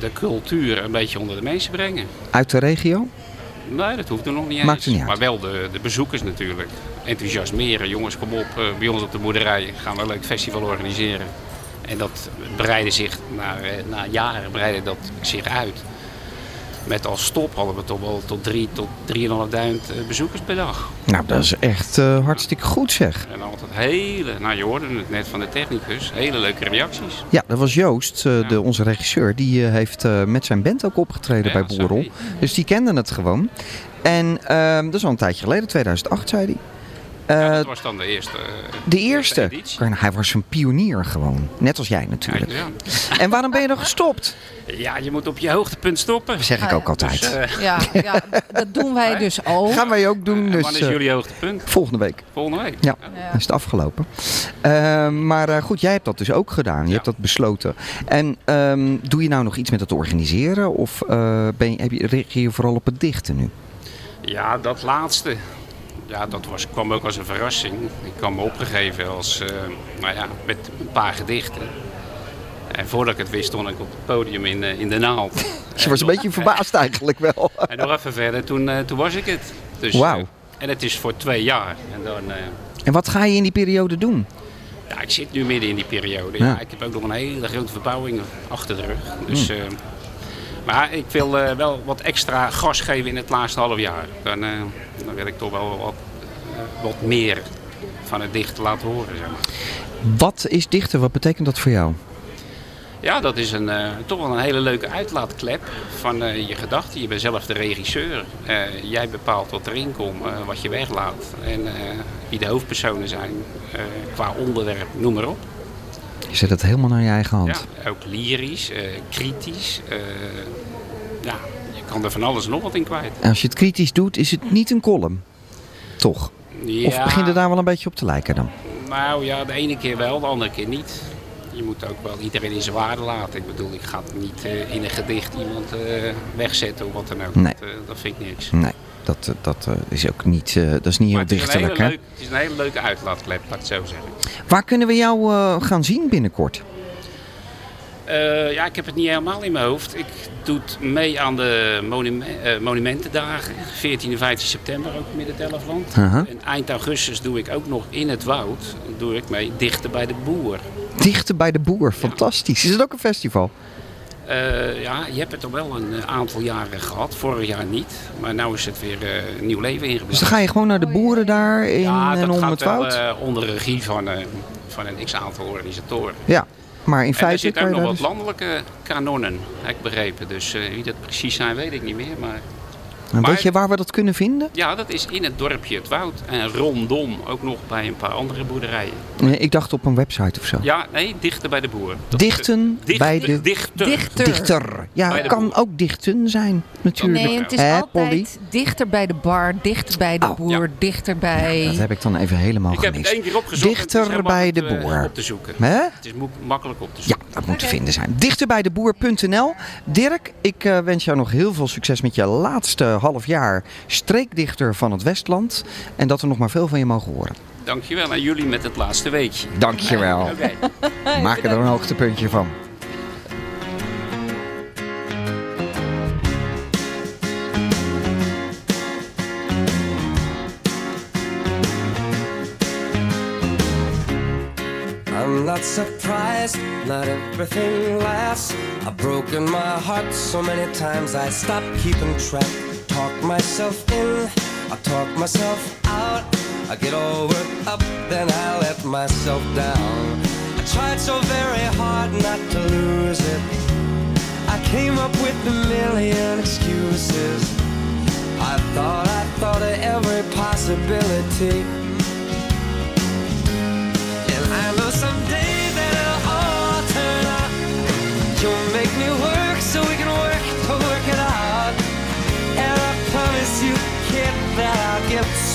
S14: de cultuur een beetje onder de mensen brengen.
S4: Uit de regio?
S14: Nee, dat hoeft er nog niet eens.
S4: Maakt er niet uit.
S14: Maar wel de, de bezoekers natuurlijk. Enthousiasmeren. Jongens, kom op, eh, bij ons op de boerderij gaan we een leuk festival organiseren. En dat breidde zich, na, eh, na jaren breidde dat zich uit. Met als stop hadden we toch wel tot 3 tot 3.500 eh, bezoekers per dag.
S4: Nou, dat is echt eh, hartstikke goed zeg.
S14: En altijd hele, nou je hoorde het net van de technicus, hele leuke reacties.
S4: Ja, dat was Joost, eh, de, onze regisseur. Die heeft met zijn band ook opgetreden
S14: Ja,
S4: bij
S14: die.
S4: Dus die kenden het gewoon. En ehm, dat is al een tijdje geleden, 2008 zei hij. Eh,
S14: Dat was dan de eerste. eh,
S4: de eerste. Maar Hij was een pionier gewoon. Net als jij natuurlijk.
S14: Ja.
S4: En waarom ben je dan gestopt?
S14: Ja, je moet op je hoogtepunt stoppen.
S4: zeg ik ook altijd.
S14: Dus, eh,
S5: Ja, ja, dat doen wij dus ook.
S4: Gaan wij ook doen.
S14: en
S4: Dus,
S14: wanneer is jullie hoogtepunt?
S4: volgende week.
S14: Volgende week?
S4: Ja, dan is het afgelopen. Ehm, maar eh, goed, jij hebt dat dus ook gedaan. Je hebt dat besloten. En ehm, doe je nou nog iets met het organiseren? Of eh, ben je, heb je, richt je je vooral op het dichten nu?
S14: Ja, dat laatste. Ja, dat was, kwam ook als een verrassing. Ik kwam me opgegeven als, eh, nou ja, met een paar gedichten. En voordat ik het wist, stond ik op het podium in, eh, in de naald.
S4: Je was een beetje verbaasd eigenlijk wel.
S14: En nog even verder, toen, eh, toen was ik het. Dus,
S4: Wauw.
S14: en het is voor twee jaar. En dan,
S4: En wat ga je in die periode doen?
S14: ja, ik zit nu midden in die periode. Ja.
S4: Ja.
S14: ik heb ook nog een hele grote verbouwing achter de rug. Dus,
S4: Hmm.
S14: Maar ik wil eh, wel wat extra gas geven in het laatste half jaar. Dan, eh, dan wil ik toch wel wat, eh, wat meer van het dicht laten horen. Zeg maar.
S4: Wat is dichten? Wat betekent dat voor jou?
S14: Ja, dat is een, toch wel een hele leuke uitlaatklep van je gedachten. Je bent zelf de regisseur. Jij bepaalt wat erin komt, wat je weglaat. En wie de hoofdpersonen zijn qua onderwerp, noem maar op.
S4: Je zet het helemaal naar je eigen hand.
S14: Ja, ook lyrisch, eh, kritisch. eh, ja, je kan er van alles en nog wat in kwijt.
S4: En als je het kritisch doet, is het niet een column. Toch? Of
S14: Ja.
S4: begint het daar wel een beetje op te lijken dan?
S14: Nou ja, de ene keer wel, de andere keer niet. Je moet ook wel iedereen in zijn waarde laten. Ik bedoel, ik ga niet eh, in een gedicht iemand wegzetten of wat dan ook.
S4: Nee.
S14: Dat, dat vind ik niks.
S4: Nee, dat, dat eh, is ook niet, eh, dat is niet heel dichterlijk. Hè?
S14: leuk, het is een hele leuke uitlaatklep, laat ik het zo zeggen.
S4: Waar kunnen we jou eh, gaan zien binnenkort?
S14: Ja, ik heb het niet helemaal in mijn hoofd. Ik doe het mee aan de monume- monumentendagen. 14 en 15 september ook Midden-Delfland.
S4: Aha.
S14: En eind augustus doe ik ook nog in het woud doe ik mee dichter bij de boer.
S4: Dichter bij de boer, fantastisch. Is het ook een festival?
S14: Eh, ja, je hebt het al wel een eh, aantal jaren gehad. Vorig jaar niet. Maar nu is het weer eh, nieuw leven
S4: Dus
S14: ingeblazen.
S4: dan ga je gewoon naar de boeren daar in
S14: ja,
S4: en
S14: dat
S4: om
S14: gaat
S4: het
S14: wel
S4: woud?
S14: eh, onder regie van, eh, van een x-aantal organisatoren.
S4: Ja, maar in
S14: En er
S4: feite
S14: zitten ook nog wat
S4: dus...
S14: landelijke kanonnen, heb ik begrepen. Dus eh, wie dat precies zijn, weet ik niet meer. Maar
S4: En
S14: maar-
S4: weet je waar we dat kunnen vinden?
S14: ja, dat is in het dorpje Het Woud. En rondom ook nog bij een paar andere boerderijen.
S4: Nee, ik dacht op een website of zo.
S14: Ja, nee, dichter bij de boer.
S4: Dichten
S14: Dicht-
S4: bij de...
S14: Dichter.
S4: Dichter. Ja, het kan ook dichten zijn, natuurlijk.
S5: Nee, het is
S4: Hè,
S5: altijd
S4: Polly?
S5: dichter bij de bar, dichter bij de boer, dichter bij...
S4: Dat heb ik dan even helemaal
S14: Ik heb het
S4: gemist.
S14: één keer opgezocht.
S4: Dichter bij de
S14: eh,
S4: boer.
S14: Op te zoeken.
S4: Hè?
S14: Het is makkelijk op te zoeken.
S4: Ja, dat moet te vinden zijn. Dichterbijdeboer.nl. Dirk, ik eh, wens jou nog heel veel succes met je laatste half jaar streekdichter van het Westland. En dat we nog maar veel van je mogen horen.
S14: Dankjewel aan jullie met het laatste weekje.
S4: Dankjewel.
S14: Oké.
S4: Maak er een hoogtepuntje van.
S15: I'm not surprised, not everything lasts. I've broken my heart so many times I stopped keeping track. Talk myself in, I talk myself out. I get all worked up, then I let myself down. I tried so very hard not to lose it. I came up with a million excuses. I thought, I thought of every possibility.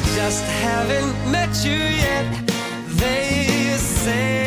S15: I just haven't met you yet. They say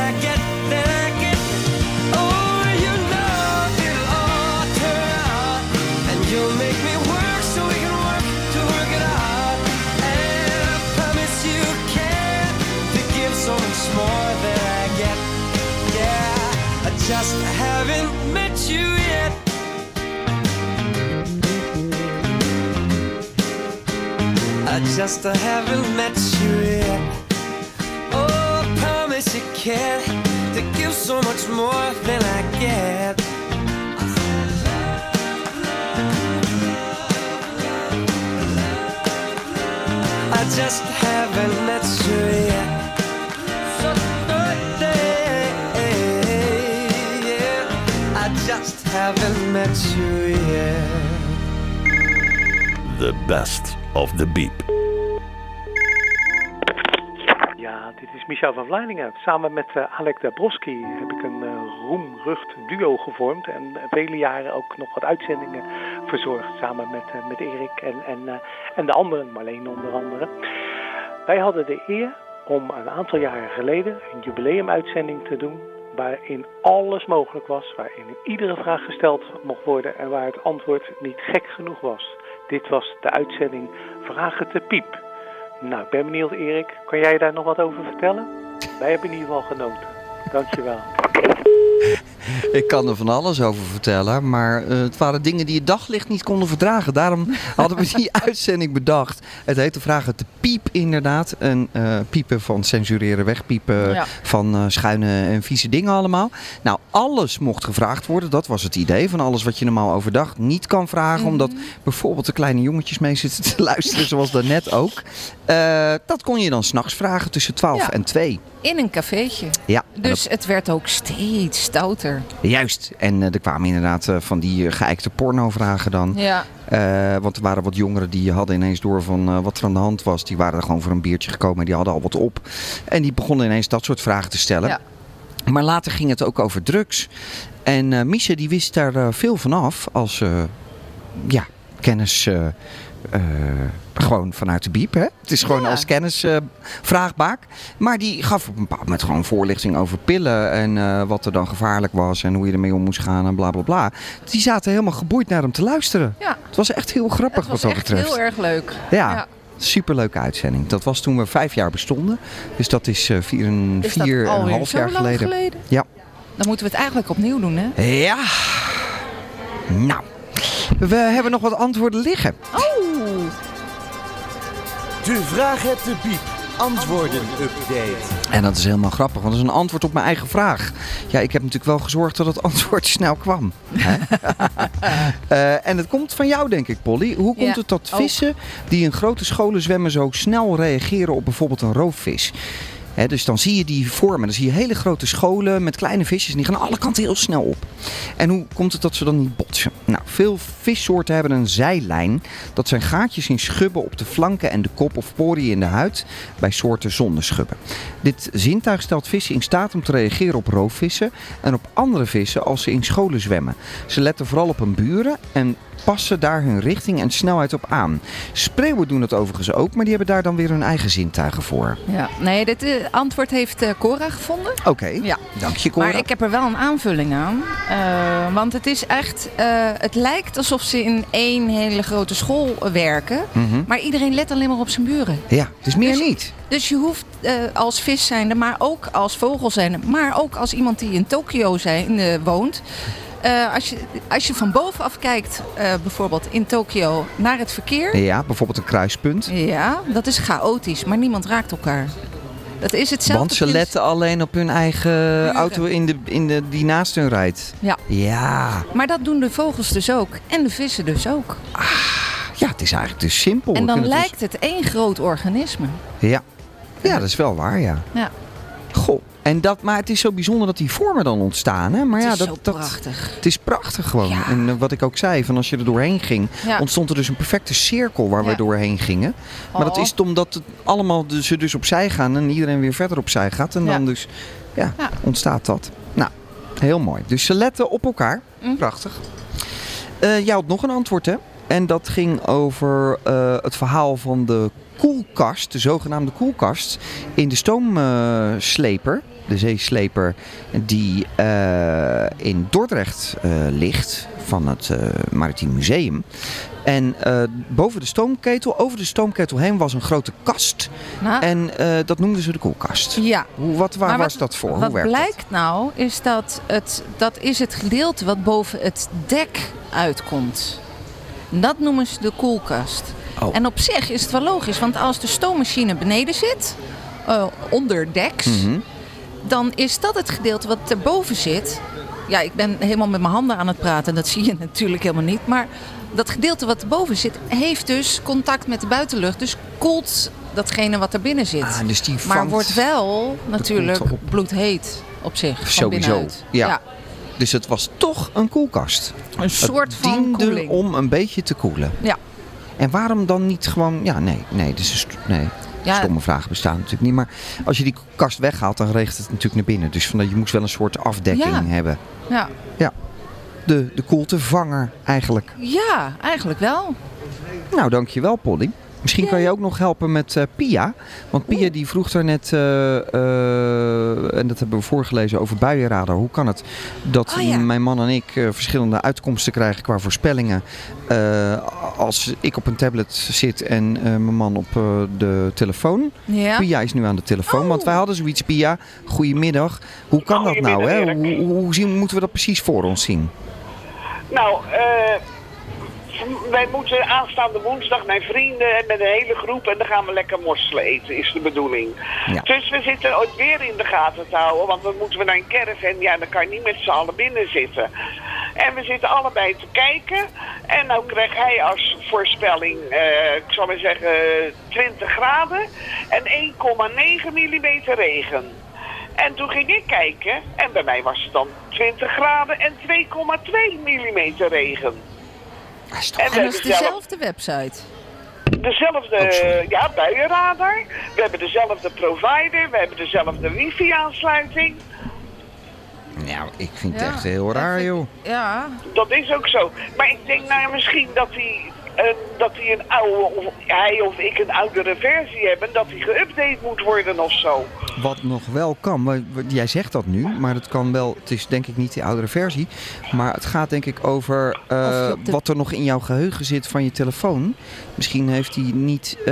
S15: more than I get. Yeah, I just haven't met you yet. I just haven't met you yet. Oh, I promise you can to give so much more than I get. I just haven't met you yet. Haven't met you yet.
S8: The best of the beep.
S16: Ja, dit is Michel van Vleiningen. Samen met eh, Alec Dabrowski heb ik een eh, roemrucht duo gevormd. En vele jaren ook nog wat uitzendingen verzorgd. Samen met, eh, met Erik en, en, eh, en de anderen, Marleen onder andere. Wij hadden de eer om een aantal jaren geleden een jubileumuitzending te doen. Waarin alles mogelijk was, waarin iedere vraag gesteld mocht worden en waar het antwoord niet gek genoeg was. Dit was de uitzending Vragen te Piep. Nou, ik ben benieuwd, Erik. Kan jij daar nog wat over vertellen? Wij hebben in ieder geval genoten. Dankjewel.
S4: Ik kan er van alles over vertellen, maar eh, het waren dingen die het daglicht niet konden verdragen. Daarom hadden we die uitzending bedacht. Het heette Vragen te Piep inderdaad. En eh, piepen van censureren, wegpiepen
S5: Ja.
S4: van eh, schuine en vieze dingen allemaal. Nou, alles mocht gevraagd worden. Dat was het idee van alles wat je normaal overdag niet kan vragen. Omdat bijvoorbeeld de kleine jongetjes mee zitten te luisteren, zoals daarnet ook. Dat kon je dan s'nachts vragen tussen 12
S5: Ja.
S4: en 2.
S5: In een cafeetje.
S4: Ja,
S5: Dus het werd ook steeds stouter.
S4: Juist. En eh, er kwamen inderdaad eh, van die uh, geëikte pornovragen dan.
S5: Ja.
S4: Eh, want er waren wat jongeren die hadden ineens door van eh, wat er aan de hand was. Die waren er gewoon voor een biertje gekomen en die hadden al wat op. En die begonnen ineens dat soort vragen te stellen.
S5: Ja.
S4: Maar later ging het ook over drugs. En eh Misha die wist daar eh, veel van af als, eh, ja, kennis. Eh, gewoon vanuit de biep, hè? Het is gewoon
S5: Ja.
S4: als kennis eh, vraagbaak. Maar die gaf op een bepaald moment gewoon voorlichting over pillen. En eh, wat er dan gevaarlijk was. En hoe je ermee om moest gaan en bla bla bla. Die zaten helemaal geboeid naar hem te luisteren.
S5: Ja.
S4: Het was echt heel grappig
S5: Het was
S4: wat dat
S5: echt
S4: betreft.
S5: heel erg leuk.
S4: Ja, superleuke uitzending. Dat was toen we vijf jaar bestonden. Dus dat is eh, vier, en,
S5: Is
S4: vier en een half jaar geleden.
S5: geleden?
S4: Ja.
S5: Dan moeten we het eigenlijk opnieuw doen, hè?
S4: Ja. Nou, we hebben nog wat antwoorden liggen.
S5: Oh!
S6: De vraag het de piep. Antwoorden update.
S4: En dat is helemaal grappig, want dat is een antwoord op mijn eigen vraag. Ja, ik heb natuurlijk wel gezorgd dat het antwoord snel kwam. Hè? Eh, en het komt van jou, denk ik, Polly. Hoe komt
S5: Ja,
S4: het dat
S5: ook.
S4: vissen die in grote scholen zwemmen zo snel reageren op bijvoorbeeld een roofvis? Dus dan zie je die vormen. Dan zie je hele grote scholen met kleine visjes. En die gaan alle kanten heel snel op. En hoe komt het dat ze dan niet botsen? Nou, veel vissoorten hebben een zijlijn. Dat zijn gaatjes in schubben op de flanken en de kop of poriën in de huid bij soorten zonder schubben. Dit zintuig stelt vissen in staat om te reageren op roofvissen en op andere vissen als ze in scholen zwemmen. Ze letten vooral op hun buren en passen daar hun richting en snelheid op aan. Spreeuwen doen dat overigens ook, maar die hebben daar dan weer hun eigen zintuigen voor.
S5: Ja. Nee, dit eh, antwoord heeft eh, Cora gevonden.
S4: Oké,
S5: Ja.
S4: dank je Cora.
S5: Maar ik heb er wel een aanvulling aan. Eh, want het is echt... eh, het lijkt alsof ze in één hele grote school werken.
S4: Mhm.
S5: Maar iedereen let alleen maar op zijn buren.
S4: Ja, het is meer niet.
S5: Dus je hoeft eh, als vis zijnde, maar ook als vogel zijnde... maar ook als iemand die in Tokio zijn, eh, woont... eh, als, je, als je van bovenaf kijkt, eh, bijvoorbeeld in Tokio, naar het verkeer...
S4: Ja, bijvoorbeeld een kruispunt.
S5: Ja, dat is chaotisch, maar niemand raakt elkaar. Dat is hetzelfde.
S4: Want ze letten alleen op hun eigen auto in de, in de, die naast hun rijdt.
S5: Ja.
S4: Ja.
S5: Maar dat doen de vogels dus ook. En de vissen dus ook.
S4: Ja, het is eigenlijk dus simpel.
S5: En dan
S4: het
S5: lijkt het één groot organisme.
S4: Ja. ja, dat is wel waar, ja.
S5: Ja.
S4: Goh. En dat, maar het is zo bijzonder dat die vormen dan ontstaan. Hè? Maar
S5: Het
S4: ja,
S5: is
S4: dat,
S5: zo
S4: dat,
S5: prachtig.
S4: Het is prachtig gewoon. En eh, wat ik ook zei, van als je er doorheen ging,
S5: Ja.
S4: ontstond er dus een perfecte cirkel waar we doorheen gingen. Maar dat
S5: Oh.
S4: is omdat het allemaal dus, ze dus opzij gaan en iedereen weer verder opzij gaat. En dan dus ja, ontstaat dat. Nou, heel mooi. Dus ze letten op elkaar.
S5: Mm.
S4: Prachtig. Eh jij had nog een antwoord, hè? En dat ging over eh, het verhaal van de koelkast, de zogenaamde koelkast, in de stoomsleper, de zeesleper, die eh, in Dordrecht eh, ligt, van het eh, Maritiem Museum. En boven de stoomketel, over de stoomketel heen, was een grote kast.
S5: Nou,
S4: En dat noemden ze de koelkast.
S5: Ja.
S4: Hoe, wat, waar
S5: Maar
S4: was
S5: wat-
S4: dat voor?
S5: Wat
S4: Hoe werkt
S5: blijkt nou, is dat het, dat is het gedeelte wat boven het dek uitkomt. Dat noemen ze de koelkast.
S4: Oh.
S5: En op zich is het wel logisch, want als de stoommachine beneden zit, eh, onder deks?
S4: Mhm.
S5: Dan is dat het gedeelte wat erboven zit. Ja, ik ben helemaal met mijn handen aan het praten, dat zie je natuurlijk helemaal niet. Maar dat gedeelte wat erboven zit, heeft dus contact met de buitenlucht. Dus koelt datgene wat er binnen zit.
S4: Ah, dus die
S5: maar wordt wel natuurlijk bloedheet op zich.
S4: Sowieso.
S5: binnenuit.
S4: Ja. Dus het was toch een koelkast.
S5: Een soort
S4: het
S5: van
S4: diende
S5: koeling.
S4: om een beetje te koelen.
S5: Ja.
S4: En waarom dan niet gewoon... Ja, nee, nee, dus nee.
S5: Ja.
S4: Stomme vragen bestaan natuurlijk niet. Maar als je die kast weghaalt, dan regent het natuurlijk naar binnen. Dus vandaar, je moest wel een soort afdekking
S5: Ja.
S4: hebben.
S5: Ja.
S4: Ja. De, de koeltevanger eigenlijk.
S5: ja, eigenlijk wel.
S4: Nou, dankjewel Polly. Misschien kan je ook nog helpen met eh, Pia. Want Pia die vroeg daar net, eh, eh, en dat hebben we voorgelezen over buienradar. Hoe kan het dat
S5: Oh ja.
S4: mijn man en ik eh, verschillende uitkomsten krijgen qua voorspellingen. eh, als ik op een tablet zit en eh, mijn man op eh, de telefoon.
S5: Ja.
S4: Pia is nu aan de telefoon, want wij hadden zoiets. Pia, goedemiddag. Hoe kan dat nou? Hè? Hoe, hoe zien, moeten we dat precies voor ons zien?
S17: Nou, eh, wij moeten aanstaande woensdag mijn vrienden en met een hele groep en dan gaan we lekker mosselen eten, is de bedoeling.
S4: Ja.
S17: Dus we zitten ooit weer in de gaten te houden, want dan moeten we naar een caravan, ja dan kan je niet met z'n allen binnen zitten. En we zitten allebei te kijken en nou krijgt hij als voorspelling, eh, ik zal maar zeggen, 20 graden en 1,9 mm regen. En toen ging ik kijken en bij mij was het dan 20 graden en 2,2 mm regen. En we
S5: En dat is
S17: hebben zelf-
S5: dezelfde website.
S17: dezelfde ja, buienradar. We hebben dezelfde provider. We hebben dezelfde wifi-aansluiting.
S4: Nou, ik vind het echt heel raar, joh.
S5: Ja.
S17: Dat is ook zo. Maar ik denk nou misschien dat hij eh, dat hij een oude, of hij of ik een oudere versie hebben, dat die geüpdate moet worden of zo.
S18: Wat nog wel kan, maar jij zegt dat nu, maar dat kan wel. Het is denk ik niet de oudere versie. Maar het gaat denk ik over eh,
S5: de-
S18: wat er nog in jouw geheugen zit van je telefoon. Misschien heeft hij niet eh,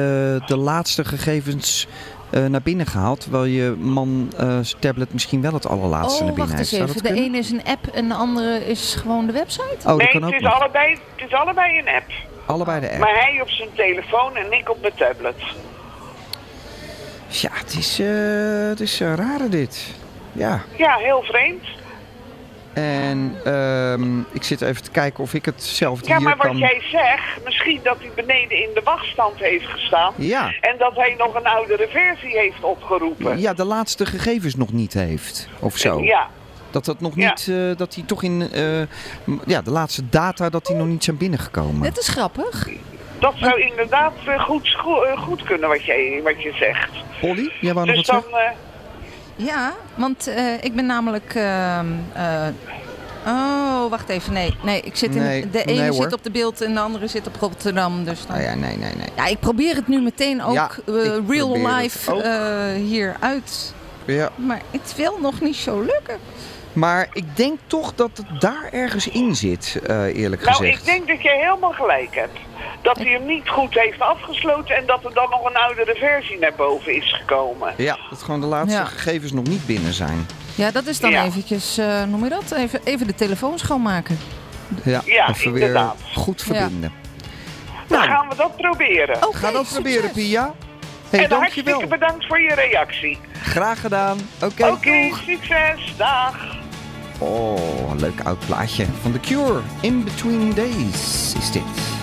S18: de laatste gegevens eh, naar binnen gehaald. Terwijl je man eh, tablet misschien wel het allerlaatste naar
S5: Oh,
S18: binnen
S5: wacht eens
S18: heeft. Zou
S5: even.
S18: dat
S5: De ene is een app en de andere is gewoon de website?
S18: Oh, dat
S17: nee,
S18: kan
S17: het,
S18: ook
S17: is
S18: nog.
S17: allebei, het is allebei een app.
S18: Allebei de app.
S17: Maar hij op zijn telefoon en ik op mijn tablet.
S18: Ja, het is, eh, het is eh, rare dit. Ja.
S17: Ja, heel vreemd.
S18: En ehm, ik zit even te kijken of ik hetzelfde
S17: Ja,
S18: hier
S17: maar wat
S18: kan...
S17: jij zegt, misschien dat hij beneden in de wachtstand heeft gestaan.
S18: Ja.
S17: En dat hij nog een oudere versie heeft opgeroepen.
S18: Ja, de laatste gegevens nog niet heeft. Of zo.
S17: Ja.
S18: Dat dat nog
S17: Ja.
S18: niet, eh, dat hij toch in, eh, ja, de laatste data, dat die nog niet zijn binnengekomen.
S5: Dit is grappig.
S17: Dat zou inderdaad eh, goed, goed kunnen wat, jij, wat je zegt.
S18: Polly, jij wou nog
S17: Dus
S18: wat
S17: dan,
S18: zeggen?
S5: Ja, want eh, ik ben namelijk... ehm, eh, oh, wacht even. Nee, nee ik zit in,
S18: Nee,
S5: de ene
S18: nee,
S5: zit op de beeld en de andere zit op Rotterdam. Dus dan...
S18: Oh ja, nee, nee, nee.
S5: Ja, ik probeer het nu meteen ook
S18: Ja,
S5: eh, real life eh, hier uit.
S18: Ja.
S5: Maar het wil nog niet zo lukken.
S18: Maar ik denk toch dat het daar ergens in zit, eh, eerlijk
S17: nou,
S18: gezegd.
S17: ik denk dat jij helemaal gelijk hebt. Dat hij hem niet goed heeft afgesloten en dat er dan nog een oudere versie naar boven is gekomen.
S18: Ja, dat gewoon de laatste
S5: Ja.
S18: gegevens nog niet binnen zijn.
S5: Ja, dat is dan
S17: Ja.
S5: eventjes, eh noem je dat? Even, even de telefoon schoonmaken.
S18: Ja,
S17: Ja,
S18: even
S17: inderdaad.
S18: weer goed verbinden.
S17: Dan gaan we dat proberen.
S18: Ga dat proberen, Pia. Hey,
S17: en
S18: dankjewel.
S17: hartstikke bedankt voor je reactie.
S18: Graag gedaan. Oké,
S17: Oké,
S18: doeg.
S17: succes. Dag.
S18: Oh, leuk oud plaatje van The Cure. In Between Days is dit.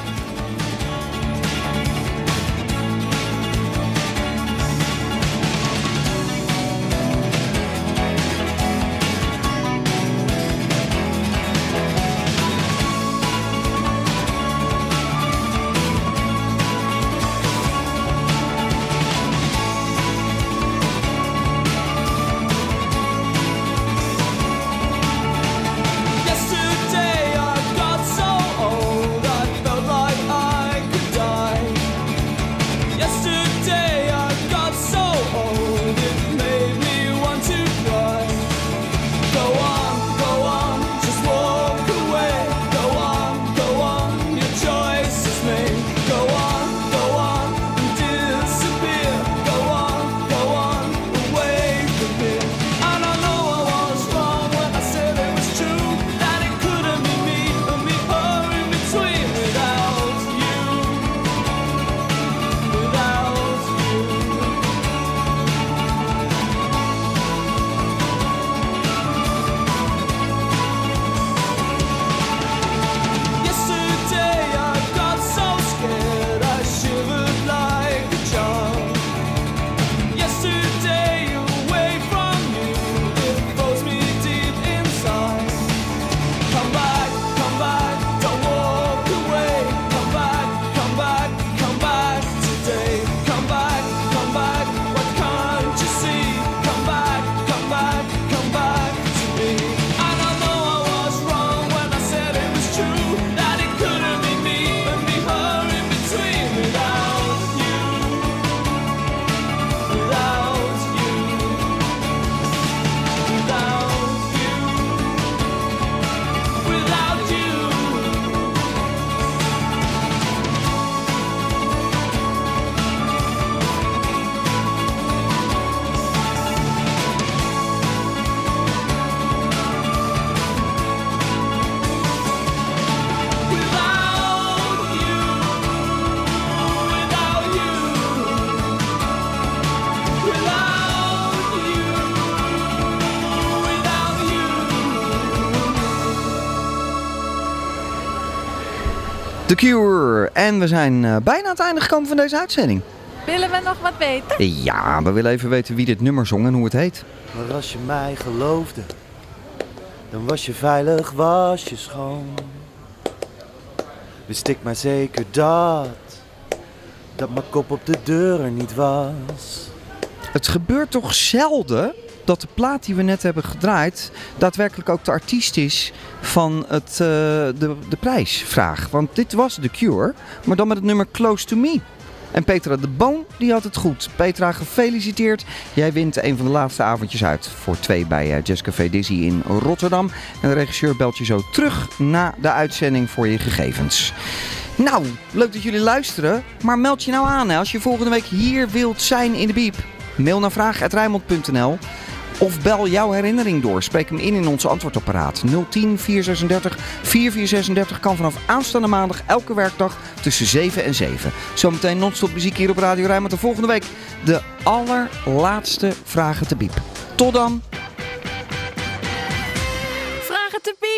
S18: Cure. En we zijn eh, bijna aan het einde gekomen van deze uitzending.
S3: Willen we nog wat weten?
S18: Ja, we willen even weten wie dit nummer zong en hoe het heet.
S6: Maar als je mij geloofde, dan was je veilig, was je schoon. Wist ik maar zeker dat, dat mijn kop op de deur er niet was.
S18: Het gebeurt toch zelden
S4: dat de plaat die we net hebben gedraaid daadwerkelijk ook de artiest is van het, eh, de, de prijsvraag. Want dit was The Cure, maar dan met het nummer Close to Me. En Petra de Boon, die had het goed. Petra, gefeliciteerd. Jij wint een van de laatste avondjes uit voor twee bij eh, Jazz Café Dizzy in Rotterdam. En de regisseur belt je zo terug na de uitzending voor je gegevens. Nou, leuk dat jullie luisteren. Maar meld je nou aan hè, als je volgende week hier wilt zijn in de Biep. Mail naar vraag.rijmond.nl of bel jouw herinnering door. Spreek hem in in ons antwoordapparaat. 010 436 4436 kan vanaf aanstaande maandag elke werkdag tussen 7 en 7. Zometeen non-stop muziek hier op Radio Rijnmond. De volgende week de allerlaatste Vragen te Biep. Tot dan! Vragen te Piep!